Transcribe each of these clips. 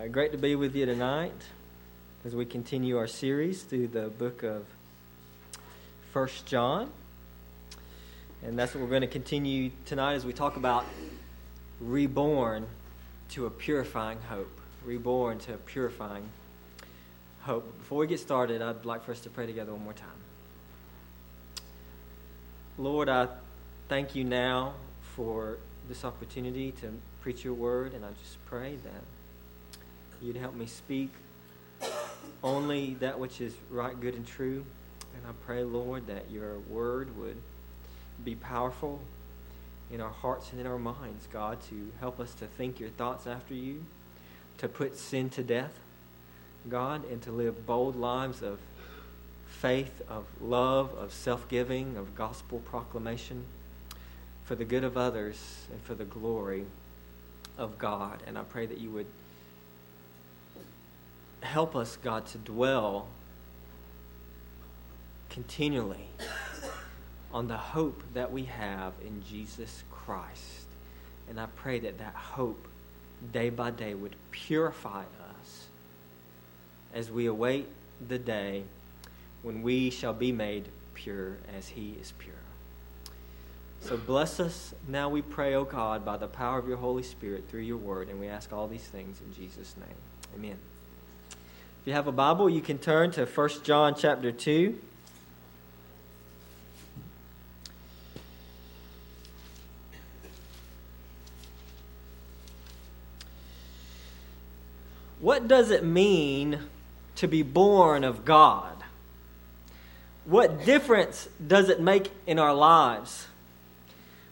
Uh, great to be with you tonight as we continue our series through the book of First John. And that's what we're going to continue tonight as we talk about reborn to a purifying hope. Reborn to a purifying hope. Before we get started, I'd like for us to pray together one more time. Lord, I thank you now for this opportunity to preach your word, and I just pray that you'd help me speak only that which is right, good, and true. And I pray, Lord, that your word would be powerful in our hearts and in our minds, God, to help us to think your thoughts after you, to put sin to death, God, and to live bold lives of faith, of love, of self giving, of gospel proclamation for the good of others and for the glory of God. And I pray that you would help us, God, to dwell continually on the hope that we have in Jesus Christ. And I pray that that hope, day by day, would purify us as we await the day when we shall be made pure as He is pure. So bless us now, we pray, O God, by the power of your Holy Spirit through your word. And we ask all these things in Jesus' name. Amen. If you have a Bible, you can turn to 1 John chapter 2. What does it mean to be born of God? What difference does it make in our lives?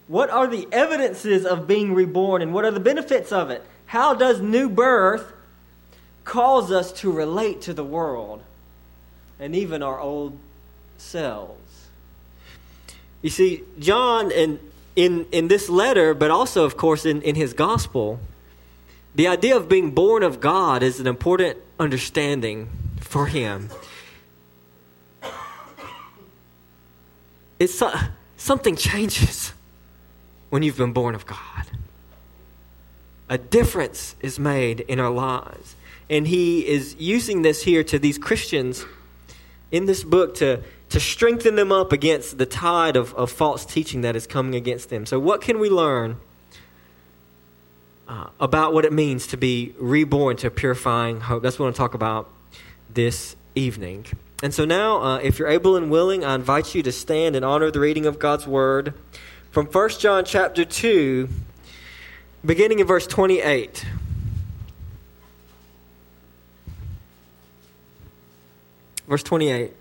What are the evidences of being reborn and what are the benefits of it? How does new birth cause us to relate to the world and even our old selves. You see, John, in, in, in this letter, but also, of course, in, in his gospel, the idea of being born of God is an important understanding for him. It's something changes when you've been born of God. A difference is made in our lives. And he is using this here to these Christians in this book to, to strengthen them up against the tide of, of false teaching that is coming against them. So, what can we learn uh, about what it means to be reborn to purifying hope? That's what I want to talk about this evening. And so, now, uh, if you're able and willing, I invite you to stand in honor of the reading of God's Word from 1 John chapter 2, beginning in verse 28. Verse 28.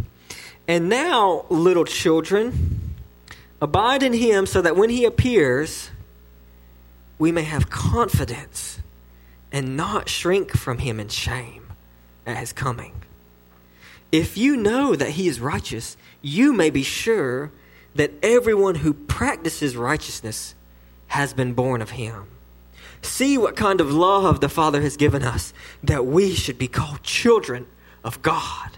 And now, little children, abide in him so that when he appears, we may have confidence and not shrink from him in shame at his coming. If you know that he is righteous, you may be sure that everyone who practices righteousness has been born of him. See what kind of love the Father has given us, that we should be called children of God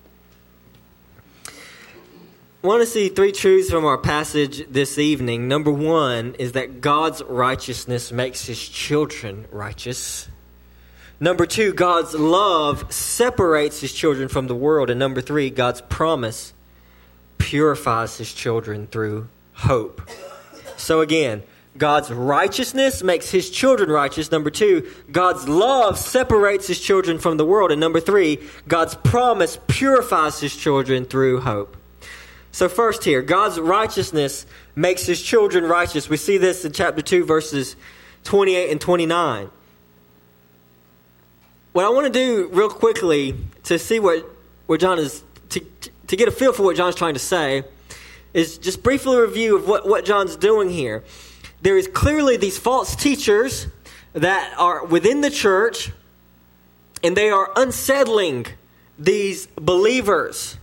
Want to see three truths from our passage this evening. Number one is that God's righteousness makes his children righteous. Number two, God's love separates his children from the world. And number three, God's promise purifies his children through hope. So again, God's righteousness makes his children righteous. Number two, God's love separates his children from the world. And number three, God's promise purifies his children through hope. So, first here, God's righteousness makes his children righteous. We see this in chapter 2, verses 28 and 29. What I want to do real quickly to see what, what John is, to, to get a feel for what John's trying to say, is just briefly review of what, what John's doing here. There is clearly these false teachers that are within the church and they are unsettling these believers.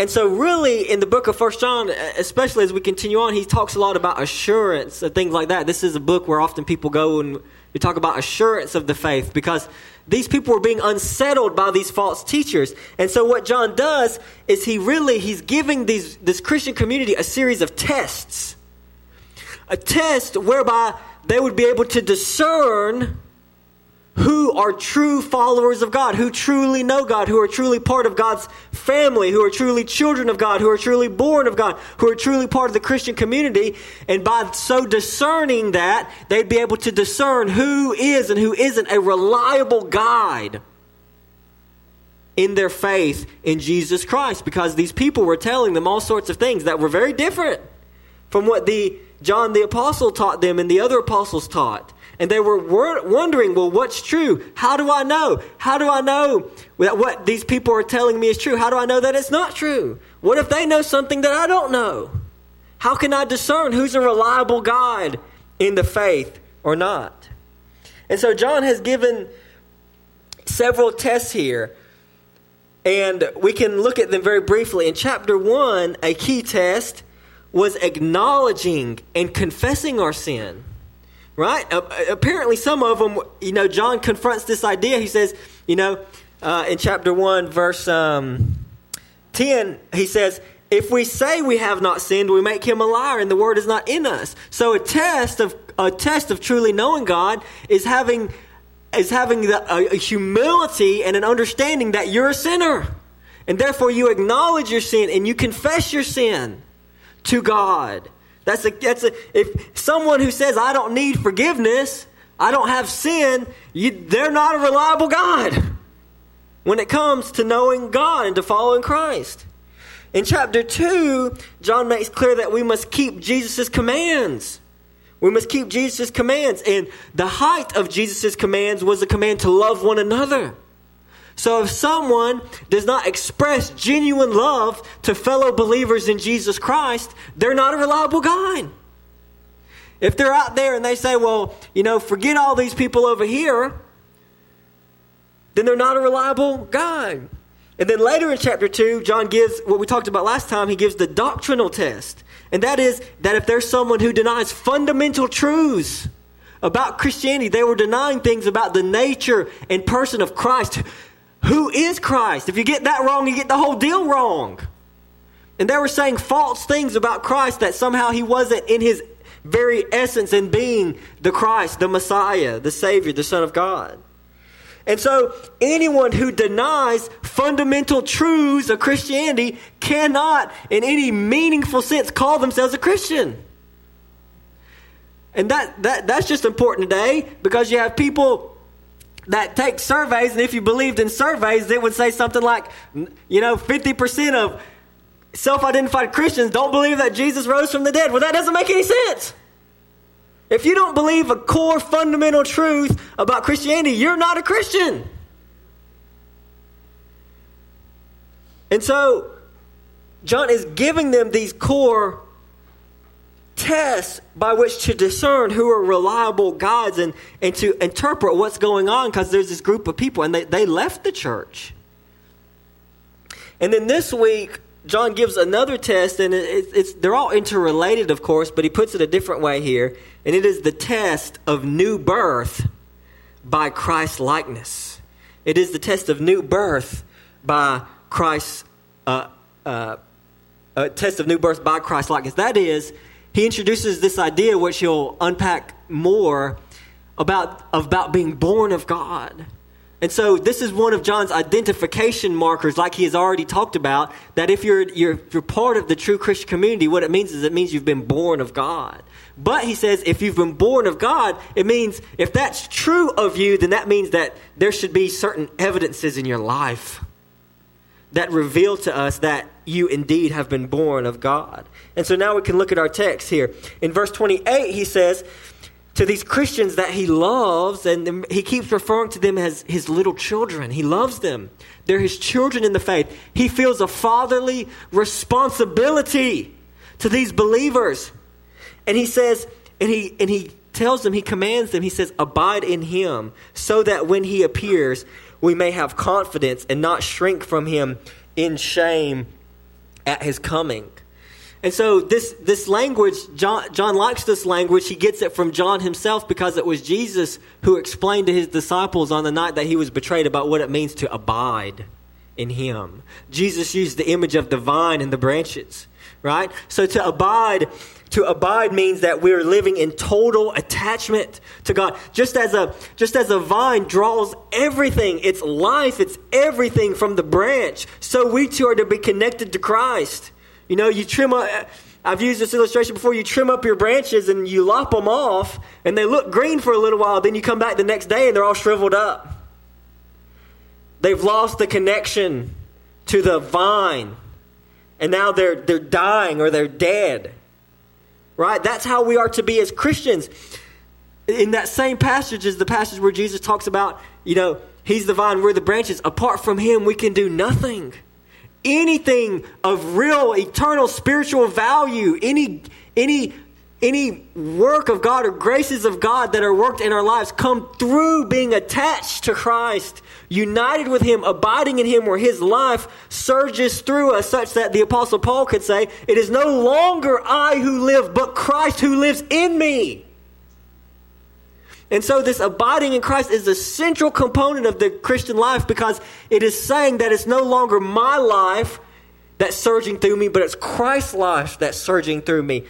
And so, really, in the book of First John, especially as we continue on, he talks a lot about assurance and things like that. This is a book where often people go and we talk about assurance of the faith because these people were being unsettled by these false teachers. And so, what John does is he really he's giving these this Christian community a series of tests, a test whereby they would be able to discern who are true followers of God, who truly know God, who are truly part of God's family, who are truly children of God, who are truly born of God, who are truly part of the Christian community. And by so discerning that, they'd be able to discern who is and who isn't a reliable guide in their faith in Jesus Christ because these people were telling them all sorts of things that were very different from what the John the apostle taught them and the other apostles taught and they were wondering, well, what's true? How do I know? How do I know that what these people are telling me is true? How do I know that it's not true? What if they know something that I don't know? How can I discern who's a reliable guide in the faith or not? And so John has given several tests here, and we can look at them very briefly. In chapter 1, a key test was acknowledging and confessing our sin right? Uh, apparently, some of them, you know, John confronts this idea. He says, you know, uh, in chapter 1, verse um, 10, he says, if we say we have not sinned, we make him a liar, and the word is not in us. So a test of a test of truly knowing God is having is having the, a, a humility and an understanding that you're a sinner, and therefore you acknowledge your sin and you confess your sin to God. That's a, that's a, if someone who says, I don't need forgiveness, I don't have sin, you, they're not a reliable God when it comes to knowing God and to following Christ. In chapter 2, John makes clear that we must keep Jesus' commands. We must keep Jesus' commands. And the height of Jesus' commands was the command to love one another. So if someone does not express genuine love to fellow believers in Jesus Christ, they're not a reliable guide. If they're out there and they say, well, you know, forget all these people over here, then they're not a reliable guide. And then later in chapter 2, John gives what we talked about last time, he gives the doctrinal test. And that is that if there's someone who denies fundamental truths about Christianity, they were denying things about the nature and person of Christ who is Christ? If you get that wrong, you get the whole deal wrong. And they were saying false things about Christ that somehow he wasn't in his very essence in being the Christ, the Messiah, the Savior, the Son of God. And so, anyone who denies fundamental truths of Christianity cannot, in any meaningful sense, call themselves a Christian. And that, that, that's just important today because you have people that take surveys, and if you believed in surveys, it would say something like, you know, 50% of self identified Christians don't believe that Jesus rose from the dead. Well, that doesn't make any sense. If you don't believe a core fundamental truth about Christianity, you're not a Christian. And so, John is giving them these core tests by which to discern who are reliable guides and, and to interpret what's going on because there's this group of people and they, they left the church. And then this week, John gives another test, and it, it's, they're all interrelated, of course, but he puts it a different way here. And it is the test of new birth by Christ likeness. It is the test of new birth by Christ, uh, uh, a test of new birth by Christ likeness. That is, he introduces this idea, which he'll unpack more, about, about being born of God. And so this is one of John's identification markers, like he has already talked about, that if you're, you're, you're part of the true Christian community, what it means is it means you've been born of God. But he says if you've been born of God, it means if that's true of you, then that means that there should be certain evidences in your life that reveal to us that you indeed have been born of God. And so now we can look at our text here. In verse 28, he says to these Christians that he loves, and he keeps referring to them as his little children. He loves them, they're his children in the faith. He feels a fatherly responsibility to these believers. And he says, and he, and he tells them, he commands them, he says, Abide in him, so that when he appears, we may have confidence and not shrink from him in shame at his coming. And so this this language, John, John likes this language. He gets it from John himself because it was Jesus who explained to his disciples on the night that he was betrayed about what it means to abide in him. Jesus used the image of the vine and the branches, right? So to abide to abide means that we're living in total attachment to God. Just as a just as a vine draws everything, its life, it's everything from the branch, so we too are to be connected to Christ. You know, you trim up, I've used this illustration before. You trim up your branches and you lop them off, and they look green for a little while. Then you come back the next day and they're all shriveled up. They've lost the connection to the vine, and now they're, they're dying or they're dead. Right? That's how we are to be as Christians. In that same passage is the passage where Jesus talks about, you know, He's the vine, we're the branches. Apart from Him, we can do nothing anything of real eternal spiritual value, any any any work of God or graces of God that are worked in our lives come through being attached to Christ, united with Him, abiding in Him, where His life surges through us, such that the Apostle Paul could say, It is no longer I who live, but Christ who lives in me. And so, this abiding in Christ is a central component of the Christian life because it is saying that it's no longer my life that's surging through me, but it's Christ's life that's surging through me.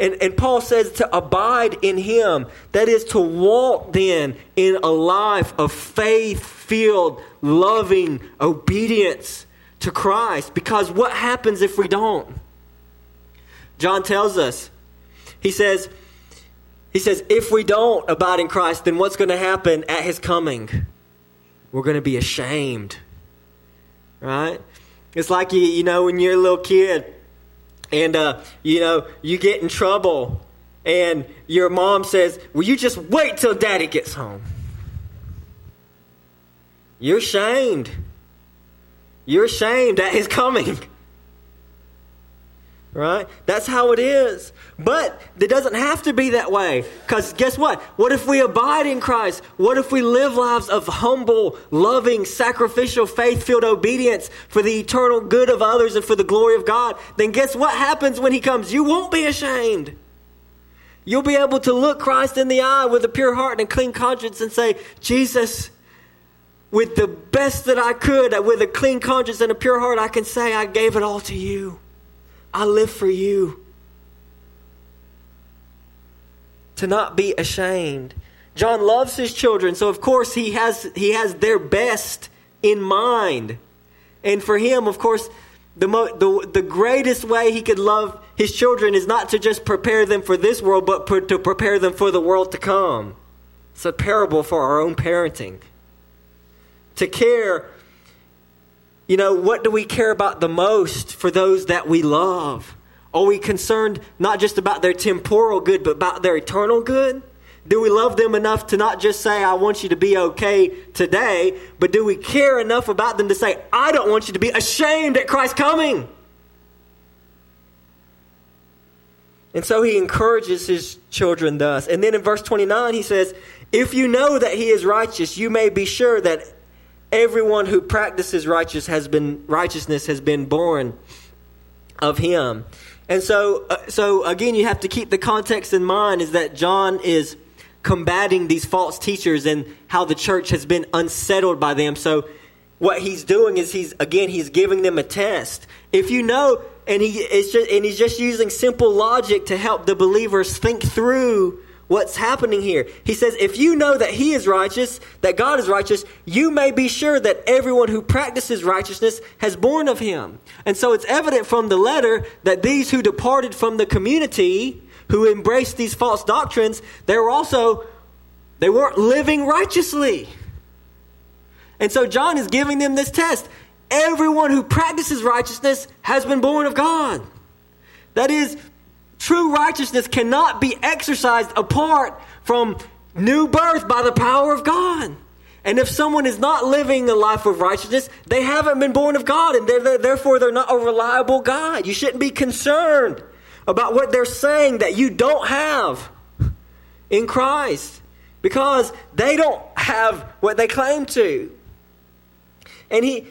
And, and Paul says to abide in Him, that is to walk then in a life of faith filled, loving obedience to Christ. Because what happens if we don't? John tells us, he says, he says, if we don't abide in Christ, then what's going to happen at his coming? We're going to be ashamed. Right? It's like you, you know, when you're a little kid and, uh, you know, you get in trouble and your mom says, Will you just wait till daddy gets home? You're ashamed. You're ashamed at his coming. Right? That's how it is. But it doesn't have to be that way. Because guess what? What if we abide in Christ? What if we live lives of humble, loving, sacrificial, faith filled obedience for the eternal good of others and for the glory of God? Then guess what happens when He comes? You won't be ashamed. You'll be able to look Christ in the eye with a pure heart and a clean conscience and say, Jesus, with the best that I could, with a clean conscience and a pure heart, I can say, I gave it all to you. I live for you. To not be ashamed. John loves his children, so of course he has he has their best in mind. And for him, of course, the, mo- the, the greatest way he could love his children is not to just prepare them for this world, but per- to prepare them for the world to come. It's a parable for our own parenting. To care you know, what do we care about the most for those that we love? Are we concerned not just about their temporal good, but about their eternal good? Do we love them enough to not just say, I want you to be okay today, but do we care enough about them to say, I don't want you to be ashamed at Christ's coming? And so he encourages his children thus. And then in verse 29, he says, If you know that he is righteous, you may be sure that everyone who practices righteous has been, righteousness has been born of him. And so, uh, so again, you have to keep the context in mind is that John is combating these false teachers and how the church has been unsettled by them. So, what he's doing is he's again he's giving them a test. If you know, and he is just and he's just using simple logic to help the believers think through what's happening here. He says, If you know that He is righteous, that God is righteous, you may be sure that everyone who practices righteousness has born of Him. And so it's evident from the letter that these who departed from the community, who embraced these false doctrines, they were also, they weren't living righteously. And so John is giving them this test. Everyone who practices righteousness has been born of God. That is, True righteousness cannot be exercised apart from new birth by the power of God. And if someone is not living a life of righteousness, they haven't been born of God, and they're, therefore they're not a reliable God. You shouldn't be concerned about what they're saying that you don't have in Christ because they don't have what they claim to. And he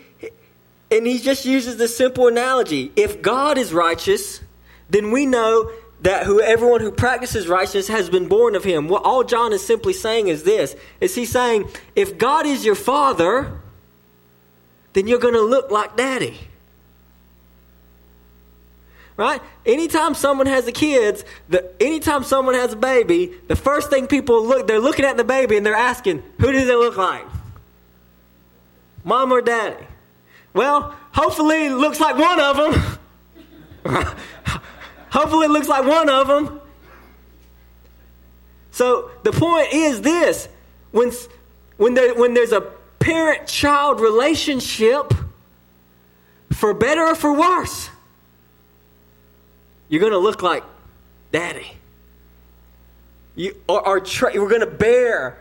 and he just uses this simple analogy. If God is righteous, then we know that who everyone who practices righteousness has been born of him. What all John is simply saying is this is he saying, if God is your father, then you're to look like daddy. Right? Anytime someone has a kids, the, anytime someone has a baby, the first thing people look, they're looking at the baby and they're asking, who does it look like? Mom or daddy? Well, hopefully it looks like one of them. hopefully it looks like one of them. So the point is this when, when, there, when there's a parent child relationship, for better or for worse, you're going to look like daddy. You, our, our tra- we're going to bear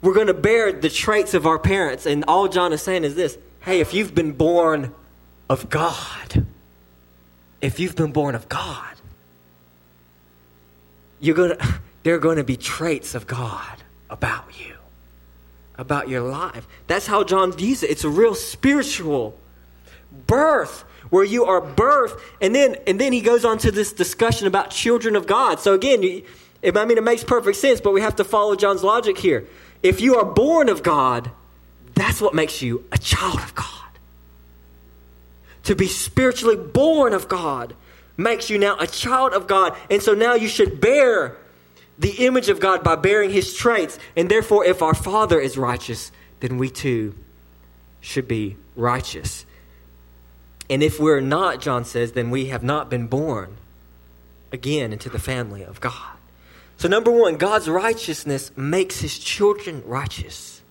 we're going to bear the traits of our parents and all john is saying is this hey if you've been born of god if you've been born of god you're going to there are going to be traits of god about you about your life. That's how john views it. It's a real spiritual birth where you are birthed and then and then he goes on to this discussion about children of god. So again i mean it makes perfect sense but we have to follow john's logic here. If you are born of god that's what makes you a child of god. To be spiritually born of god makes you now a child of god and so now you should bear the image of god by bearing his traits and therefore if our father is righteous then we too should be righteous and if we're not, John says, then we have not been born again into the family of God. So, number one, God's righteousness makes his children righteous.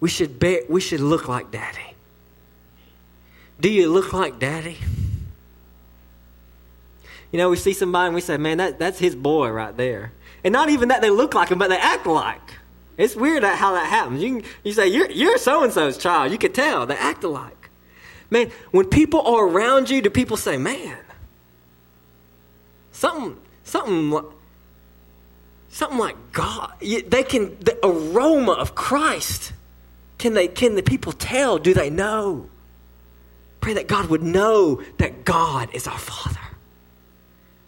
We should, bear, we should look like daddy. Do you look like daddy? You know, we see somebody and we say, man, that, that's his boy right there. And not even that they look like him, but they act like. It's weird how that happens. You, can, you say, you're, you're so and so's child. You can tell. They act alike. Man, when people are around you, do people say, man, something, something, something like God? They can, the aroma of Christ, can they, can the people tell? Do they know? Pray that God would know that God is our Father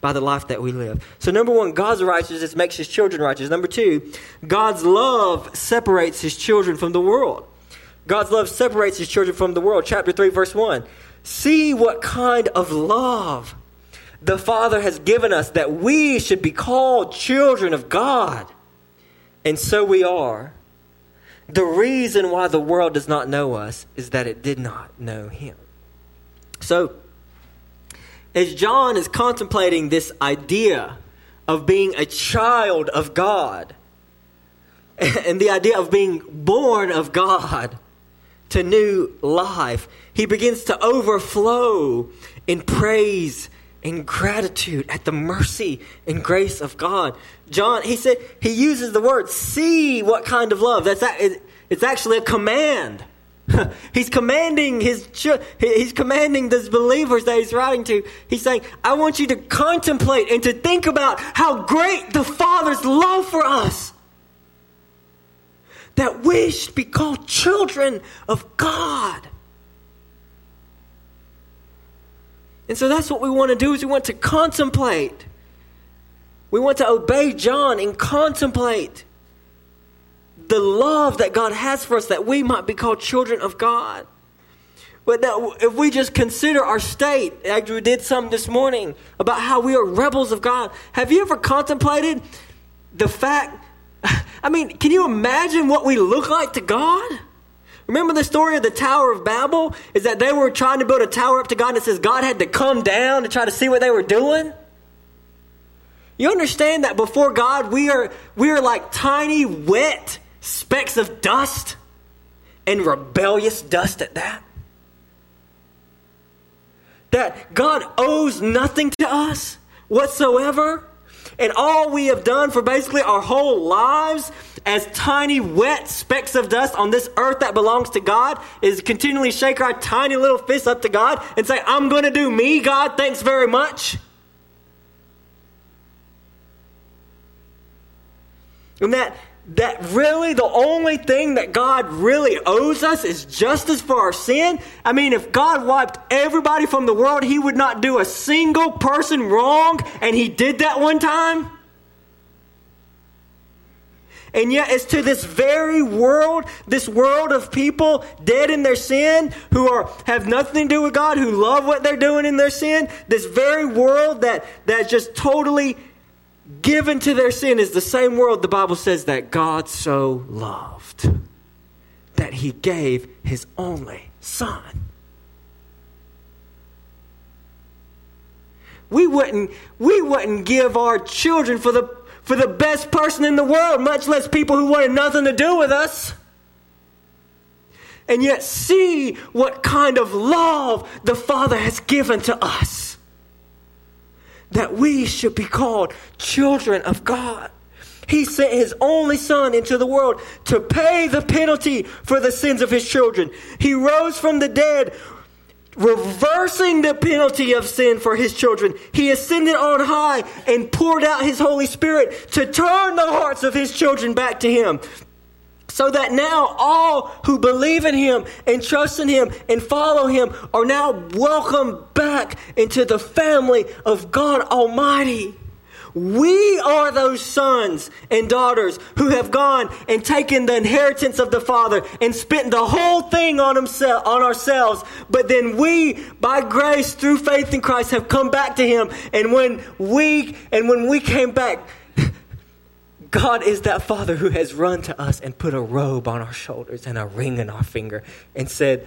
by the life that we live. So, number one, God's righteousness makes his children righteous. Number two, God's love separates his children from the world. God's love separates his children from the world. Chapter 3, verse 1. See what kind of love the Father has given us that we should be called children of God. And so we are. The reason why the world does not know us is that it did not know him. So, as John is contemplating this idea of being a child of God and the idea of being born of God, to new life. He begins to overflow in praise and gratitude at the mercy and grace of God. John, he said, he uses the word, see what kind of love. That's it's actually a command. he's commanding his he's commanding those believers that he's writing to. He's saying, "I want you to contemplate and to think about how great the Father's love for us that we should be called children of God. And so that's what we want to do is we want to contemplate. We want to obey John and contemplate the love that God has for us that we might be called children of God. But if we just consider our state, as we did some this morning, about how we are rebels of God, have you ever contemplated the fact I mean, can you imagine what we look like to God? Remember the story of the Tower of Babel? Is that they were trying to build a tower up to God and it says God had to come down to try to see what they were doing? You understand that before God, we are, we are like tiny, wet specks of dust and rebellious dust at that? That God owes nothing to us whatsoever? And all we have done for basically our whole lives as tiny, wet specks of dust on this earth that belongs to God is continually shake our tiny little fists up to God and say, I'm going to do me, God, thanks very much. And that, that really the only thing that God really owes us is justice for our sin? I mean, if God wiped everybody from the world, He would not do a single person wrong, and He did that one time? And yet, it's to this very world, this world of people dead in their sin, who are have nothing to do with God, who love what they're doing in their sin, this very world that that just totally given to their sin is the same world the Bible says that God so loved that he gave his only son. We wouldn't, we wouldn't give our children for the, for the best person in the world, much less people who wanted nothing to do with us. And yet, see what kind of love the Father has given to us that we should be called children of God. He sent his only son into the world to pay the penalty for the sins of his children. He rose from the dead, reversing the penalty of sin for his children. He ascended on high and poured out his Holy Spirit to turn the hearts of his children back to him so that now all who believe in him and trust in him and follow him are now welcomed back into the family of God Almighty. We are those sons and daughters who have gone and taken the inheritance of the Father and spent the whole thing on, himself, on ourselves. But then we, by grace through faith in Christ, have come back to Him. And when we and when we came back, God is that Father who has run to us and put a robe on our shoulders and a ring in our finger and said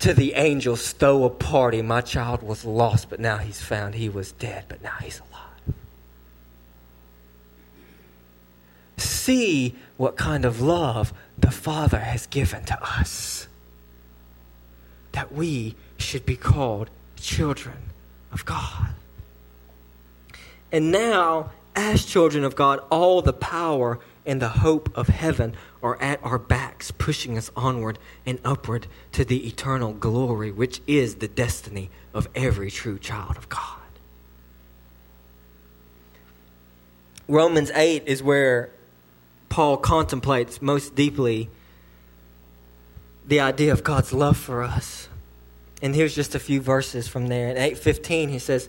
to the angel, Stow a party. My child was lost, but now he's found. He was dead, but now he's alive. See what kind of love the Father has given to us. That we should be called children of God. And now as children of God, all the power and the hope of heaven are at our backs, pushing us onward and upward to the eternal glory, which is the destiny of every true child of God. Romans 8 is where Paul contemplates most deeply the idea of God's love for us. And here's just a few verses from there. In 8:15 he says,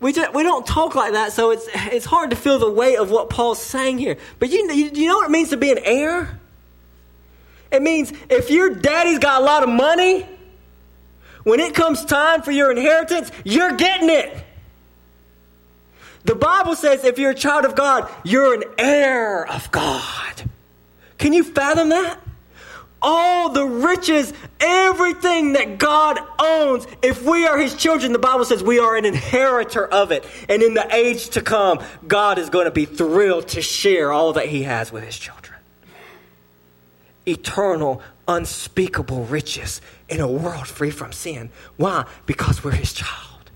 we, just, we don't talk like that, so it's, it's hard to feel the weight of what Paul's saying here. But you, you, you know what it means to be an heir? It means if your daddy's got a lot of money, when it comes time for your inheritance, you're getting it. The Bible says if you're a child of God, you're an heir of God. Can you fathom that? All the riches, everything that God owns. If we are His children, the Bible says we are an inheritor of it. And in the age to come, God is going to be thrilled to share all that He has with His children. Eternal, unspeakable riches in a world free from sin. Why? Because we're His child.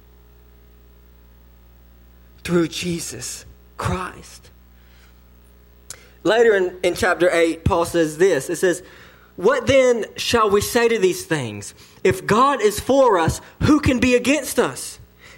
Through Jesus Christ. Later in, in chapter 8, Paul says this it says, what then shall we say to these things? If God is for us, who can be against us?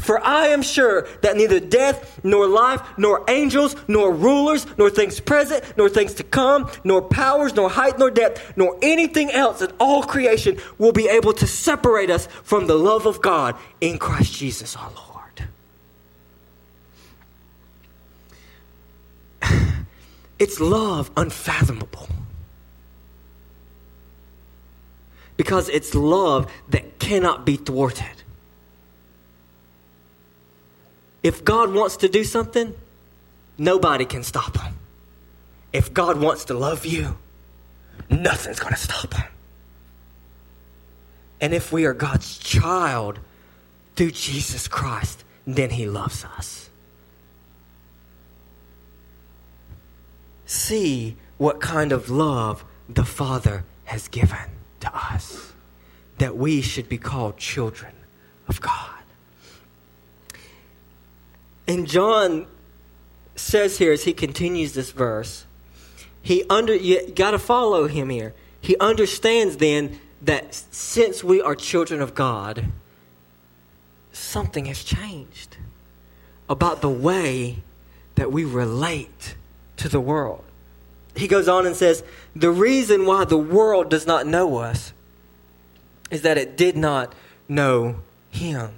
For I am sure that neither death, nor life, nor angels, nor rulers, nor things present, nor things to come, nor powers, nor height, nor depth, nor anything else in all creation will be able to separate us from the love of God in Christ Jesus our Lord. It's love unfathomable. Because it's love that cannot be thwarted. If God wants to do something, nobody can stop him. If God wants to love you, nothing's going to stop him. And if we are God's child through Jesus Christ, then he loves us. See what kind of love the Father has given to us, that we should be called children of God. And John says here as he continues this verse, he under you got to follow him here. He understands then that since we are children of God, something has changed about the way that we relate to the world. He goes on and says, The reason why the world does not know us is that it did not know him.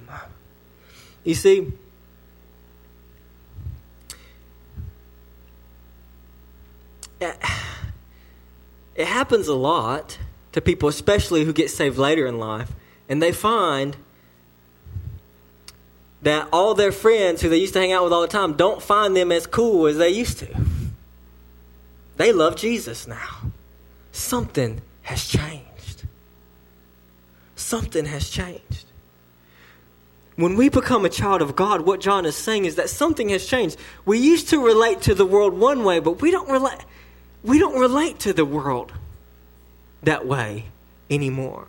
You see, it happens a lot to people, especially who get saved later in life, and they find that all their friends who they used to hang out with all the time don't find them as cool as they used to. They love Jesus now. Something has changed. Something has changed. When we become a child of God, what John is saying is that something has changed. We used to relate to the world one way, but we don't relate we don't relate to the world that way anymore.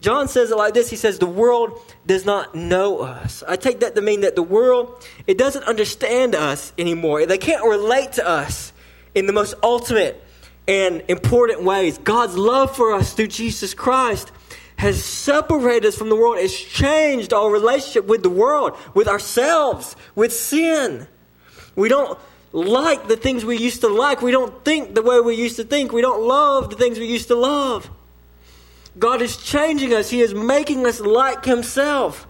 John says it like this. He says, The world does not know us. I take that to mean that the world, it doesn't understand us anymore. They can't relate to us in the most ultimate and important ways. God's love for us through Jesus Christ has separated us from the world. It's changed our relationship with the world, with ourselves, with sin. We don't like the things we used to like. We don't think the way we used to think. We don't love the things we used to love. God is changing us, He is making us like Himself.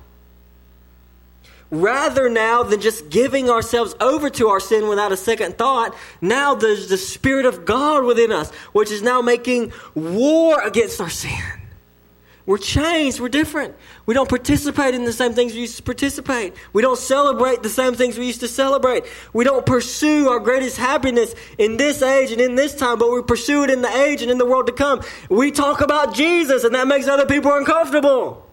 Rather now than just giving ourselves over to our sin without a second thought, now there's the Spirit of God within us, which is now making war against our sin. We're changed. We're different. We don't participate in the same things we used to participate. We don't celebrate the same things we used to celebrate. We don't pursue our greatest happiness in this age and in this time, but we pursue it in the age and in the world to come. We talk about Jesus, and that makes other people uncomfortable.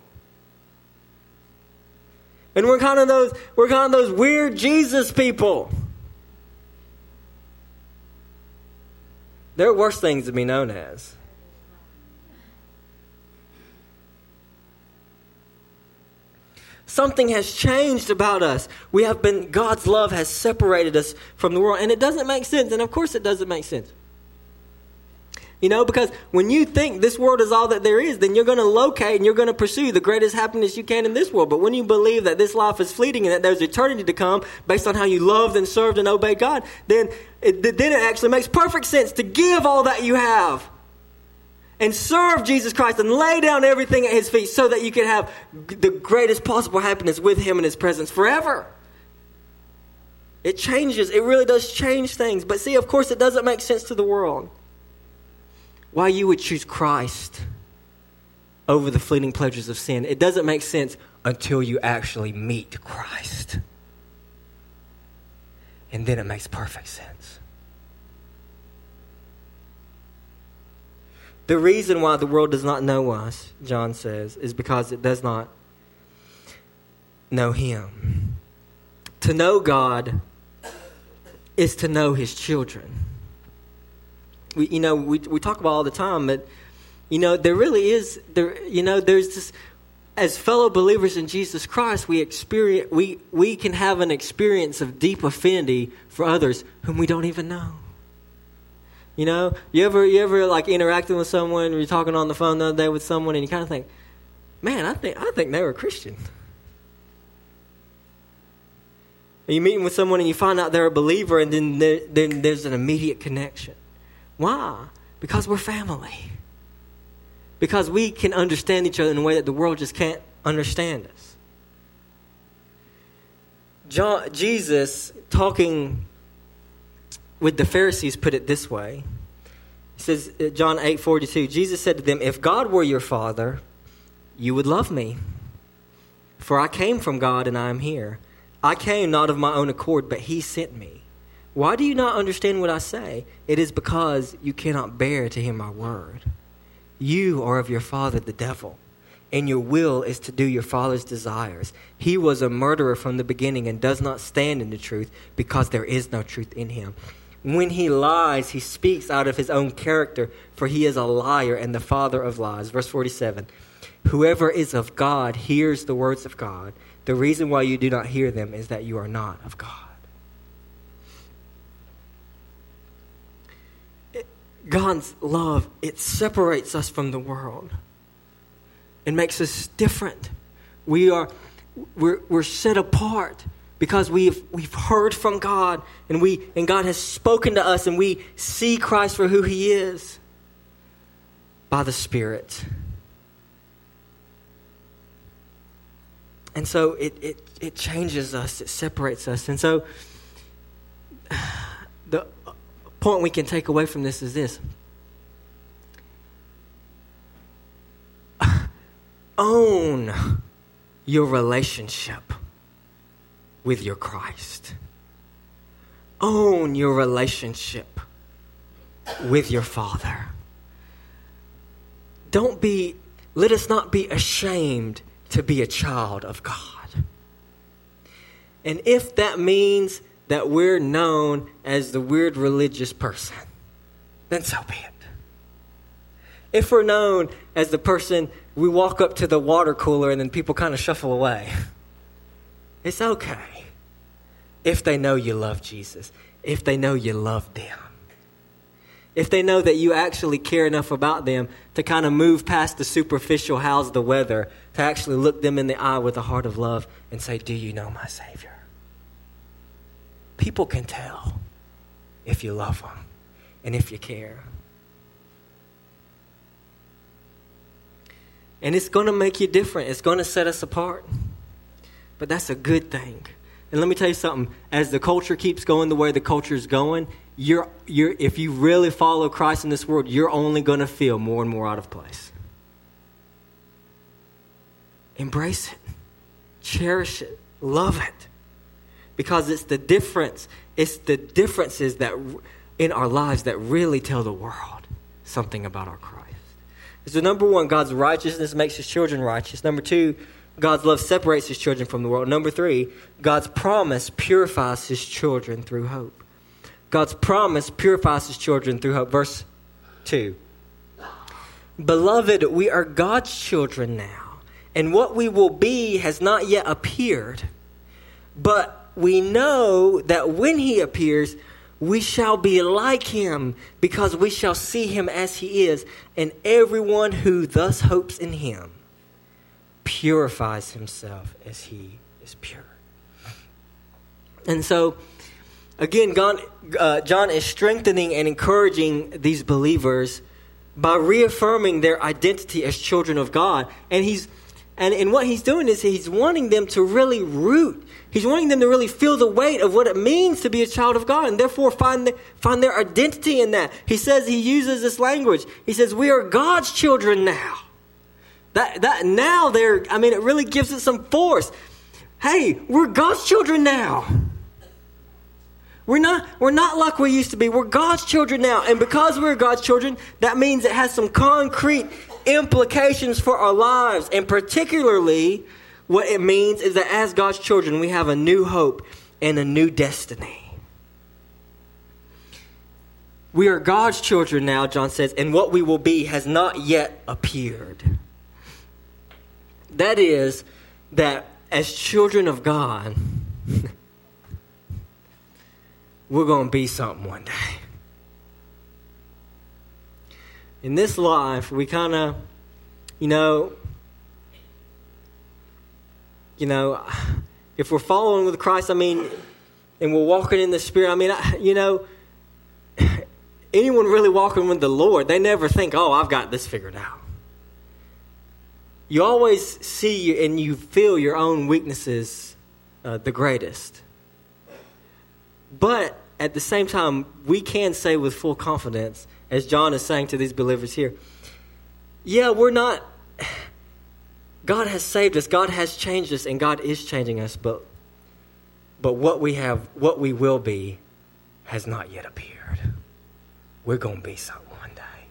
And we're kind of those we're kind of those weird Jesus people. There are worse things to be known as. Something has changed about us. We have been, God's love has separated us from the world. And it doesn't make sense. And of course, it doesn't make sense. You know, because when you think this world is all that there is, then you're going to locate and you're going to pursue the greatest happiness you can in this world. But when you believe that this life is fleeting and that there's eternity to come based on how you loved and served and obeyed God, then it, then it actually makes perfect sense to give all that you have and serve Jesus Christ and lay down everything at his feet so that you can have the greatest possible happiness with him in his presence forever. It changes, it really does change things. But see, of course, it doesn't make sense to the world. Why you would choose Christ over the fleeting pleasures of sin. It doesn't make sense until you actually meet Christ. And then it makes perfect sense. The reason why the world does not know us, John says, is because it does not know Him. To know God is to know His children. We, you know, we, we talk about all the time, but, you know, there really is, there, you know, there's this, as fellow believers in Jesus Christ, we experience, we, we can have an experience of deep affinity for others whom we don't even know. You know, you ever you ever like interacting with someone, you're talking on the phone the other day with someone, and you kind of think, man, I think I think they were Christian. Are you meeting with someone and you find out they're a believer and then, then there's an immediate connection? Why? Because we're family. Because we can understand each other in a way that the world just can't understand us. John, Jesus, talking with the Pharisees, put it this way. He says, uh, John 8:42, Jesus said to them, If God were your father, you would love me. For I came from God and I am here. I came not of my own accord, but he sent me. Why do you not understand what I say? It is because you cannot bear to hear my word. You are of your father, the devil, and your will is to do your father's desires. He was a murderer from the beginning and does not stand in the truth because there is no truth in him. When he lies, he speaks out of his own character, for he is a liar and the father of lies. Verse 47 Whoever is of God hears the words of God. The reason why you do not hear them is that you are not of God. God's love, it separates us from the world. It makes us different. We are we're, we're set apart because we've we've heard from God and we and God has spoken to us and we see Christ for who he is by the Spirit. And so it, it, it changes us, it separates us. And so the point we can take away from this is this own your relationship with your Christ. Own your relationship with your Father. Don't be, let us not be ashamed to be a child of God. And if that means that we're known as the weird religious person, then so be it. If we're known as the person we walk up to the water cooler and then people kind of shuffle away, it's okay. If they know you love Jesus, if they know you love them, if they know that you actually care enough about them to kind of move past the superficial, how's the weather, to actually look them in the eye with a heart of love and say, Do you know my Savior? People can tell if you love them and if you care. And it's going to make you different. It's going to set us apart. But that's a good thing. And let me tell you something. As the culture keeps going the way the culture is going, you're, you're, if you really follow Christ in this world, you're only going to feel more and more out of place. Embrace it, cherish it, love it because it's the difference. It's the differences that in our lives that really tell the world something about our Christ. So number one, God's righteousness makes his children righteous. Number two, God's love separates his children from the world. Number three, God's promise purifies his children through hope. God's promise purifies his children through hope. Verse 2. Beloved, we are God's children now, and what we will be has not yet appeared. But we know that when he appears, we shall be like him because we shall see him as he is. And everyone who thus hopes in him purifies himself as he is pure. And so, again, God, uh, John is strengthening and encouraging these believers by reaffirming their identity as children of God. And he's and, and what he's doing is he's wanting them to really root He's wanting them to really feel the weight of what it means to be a child of God and therefore find, the, find their identity in that. He says, he uses this language. He says, We are God's children now. That, that now there, I mean, it really gives it some force. Hey, we're God's children now. We're not, we're not like we used to be. We're God's children now. And because we're God's children, that means it has some concrete implications for our lives. And particularly, what it means is that as God's children, we have a new hope and a new destiny. We are God's children now, John says, and what we will be has not yet appeared. That is, that as children of God, we're going to be something one day. In this life, we kind of, you know, you know, if we're following with Christ, I mean, and we're walking in the Spirit. I mean, I, you know, anyone really walking with the Lord, they never think, oh, I've got this figured out. You always see and you feel your own weaknesses uh, the greatest. But at the same time, we can say with full confidence, as John is saying to these believers here, yeah, we're not. God has saved us, God has changed us, and God is changing us, but but what we have, what we will be, has not yet appeared. We're going to be something one day.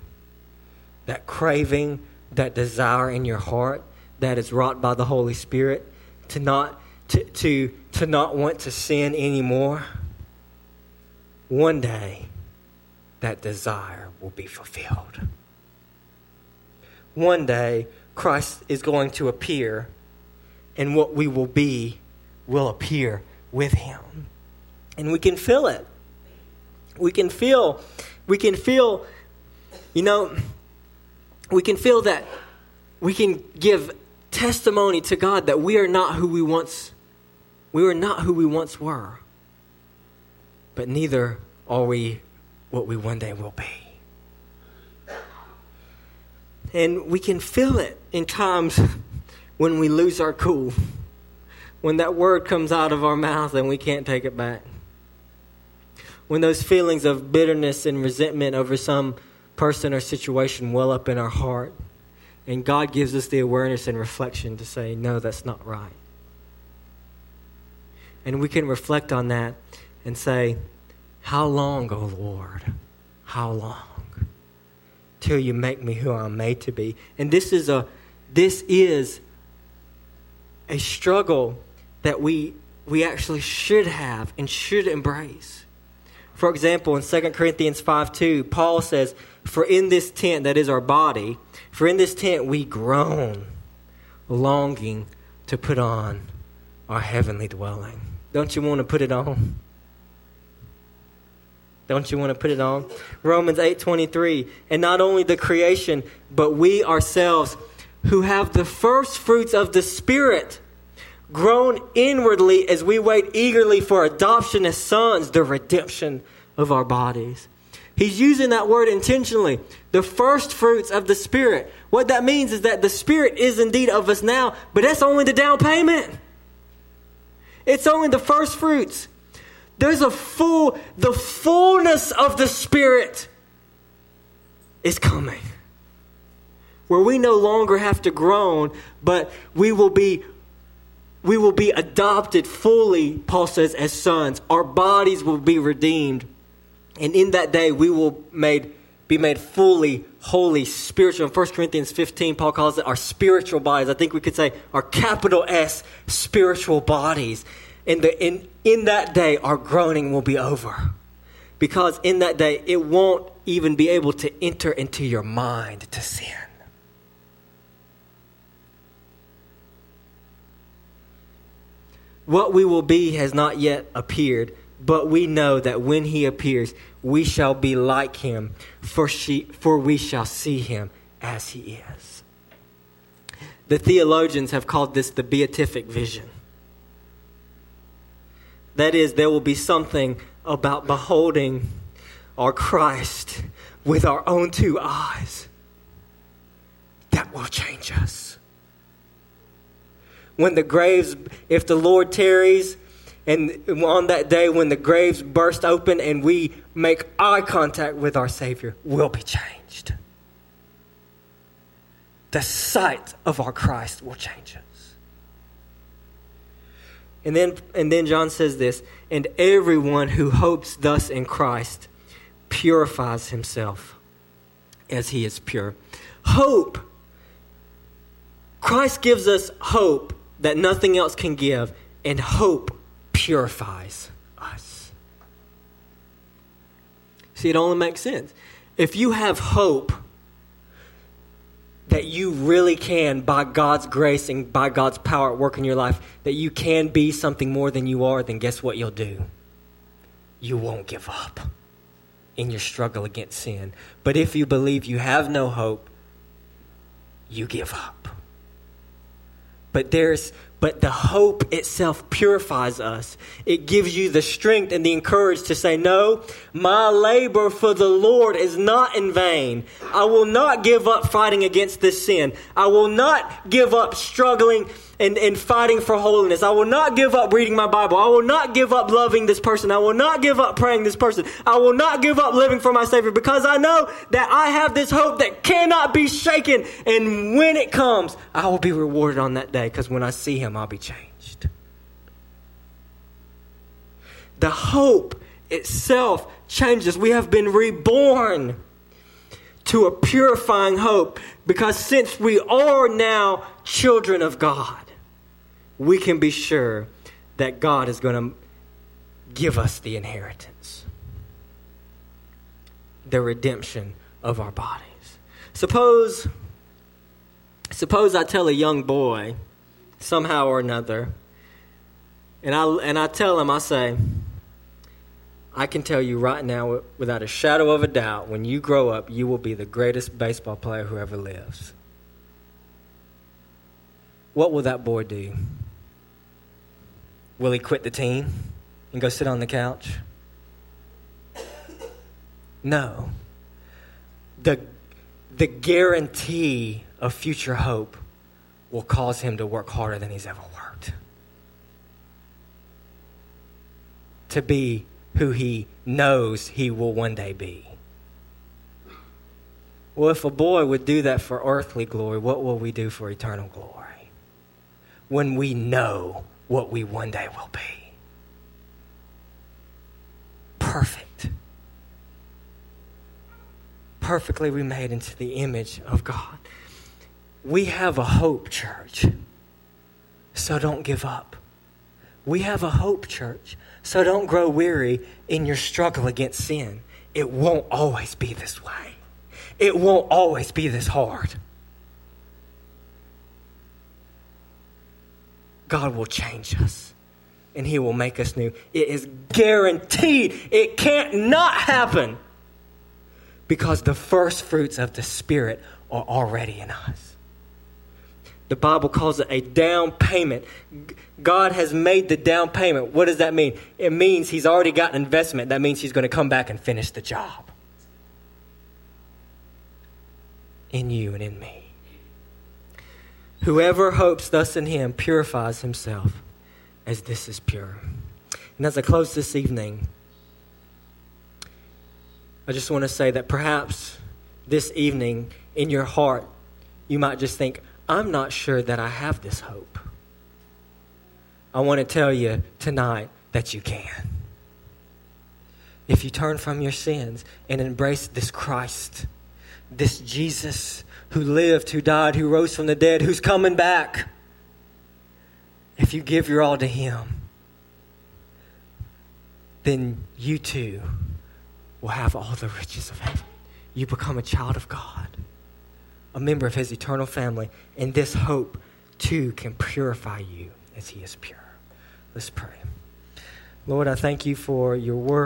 That craving, that desire in your heart that is wrought by the Holy Spirit to not to, to, to not want to sin anymore, one day that desire will be fulfilled. One day Christ is going to appear, and what we will be will appear with him. And we can feel it. We can feel, we can feel, you know, we can feel that we can give testimony to God that we are not who we once we were not who we once were. But neither are we what we one day will be. And we can feel it in times when we lose our cool when that word comes out of our mouth and we can't take it back. When those feelings of bitterness and resentment over some person or situation well up in our heart, and God gives us the awareness and reflection to say, no, that's not right. And we can reflect on that and say, How long, O oh Lord? How long? Till you make me who I'm made to be. And this is a this is a struggle that we, we actually should have and should embrace. For example, in 2 Corinthians 5 2, Paul says, For in this tent, that is our body, for in this tent we groan, longing to put on our heavenly dwelling. Don't you want to put it on? Don't you want to put it on? Romans 8:23, and not only the creation, but we ourselves who have the first fruits of the spirit groan inwardly as we wait eagerly for adoption as sons, the redemption of our bodies. He's using that word intentionally. The first fruits of the Spirit. What that means is that the Spirit is indeed of us now, but that's only the down payment. It's only the first fruits. There's a full, the fullness of the Spirit is coming. Where we no longer have to groan, but we will be we will be adopted fully, Paul says, as sons. Our bodies will be redeemed. And in that day, we will made, be made fully holy, spiritual. In 1 Corinthians 15, Paul calls it our spiritual bodies. I think we could say our capital S spiritual bodies. In, the, in, in that day, our groaning will be over. Because in that day, it won't even be able to enter into your mind to sin. What we will be has not yet appeared, but we know that when he appears, we shall be like him, for, she, for we shall see him as he is. The theologians have called this the beatific vision. That is, there will be something about beholding our Christ with our own two eyes that will change us when the graves, if the Lord tarries, and on that day when the graves burst open and we make eye contact with our Savior, we'll be changed. The sight of our Christ will change us. And then, and then John says this and everyone who hopes thus in Christ purifies himself as he is pure. Hope. Christ gives us hope that nothing else can give, and hope purifies us. See, it only makes sense. If you have hope that you really can, by God's grace and by God's power at work in your life, that you can be something more than you are, then guess what you'll do? You won't give up in your struggle against sin. But if you believe you have no hope, you give up. But there's but the hope itself purifies us. It gives you the strength and the encourage to say, No, my labor for the Lord is not in vain. I will not give up fighting against this sin. I will not give up struggling and, and fighting for holiness. I will not give up reading my Bible. I will not give up loving this person. I will not give up praying this person. I will not give up living for my Savior because I know that I have this hope that cannot be shaken. And when it comes, I will be rewarded on that day because when I see Him, I'll be changed. The hope itself changes. We have been reborn to a purifying hope because since we are now children of God, we can be sure that God is going to give us the inheritance, the redemption of our bodies. Suppose, suppose I tell a young boy somehow or another, and I, and I tell him, I say, I can tell you right now, without a shadow of a doubt, when you grow up, you will be the greatest baseball player who ever lives. What will that boy do? Will he quit the team and go sit on the couch? No. The, the guarantee of future hope will cause him to work harder than he's ever worked. To be who he knows he will one day be. Well, if a boy would do that for earthly glory, what will we do for eternal glory? When we know what we one day will be. Perfect. Perfectly remade into the image of God. We have a hope, church. So don't give up. We have a hope, church. So don't grow weary in your struggle against sin. It won't always be this way, it won't always be this hard. God will change us and He will make us new. It is guaranteed. It can't not happen because the first fruits of the Spirit are already in us. The Bible calls it a down payment. God has made the down payment. What does that mean? It means He's already got an investment. That means He's going to come back and finish the job in you and in me. Whoever hopes thus in him purifies himself as this is pure. And as I close this evening, I just want to say that perhaps this evening in your heart, you might just think, I'm not sure that I have this hope. I want to tell you tonight that you can. If you turn from your sins and embrace this Christ, this Jesus who lived, who died, who rose from the dead, who's coming back. If you give your all to Him, then you too will have all the riches of heaven. You become a child of God, a member of His eternal family, and this hope too can purify you as He is pure. Let's pray. Lord, I thank you for your word.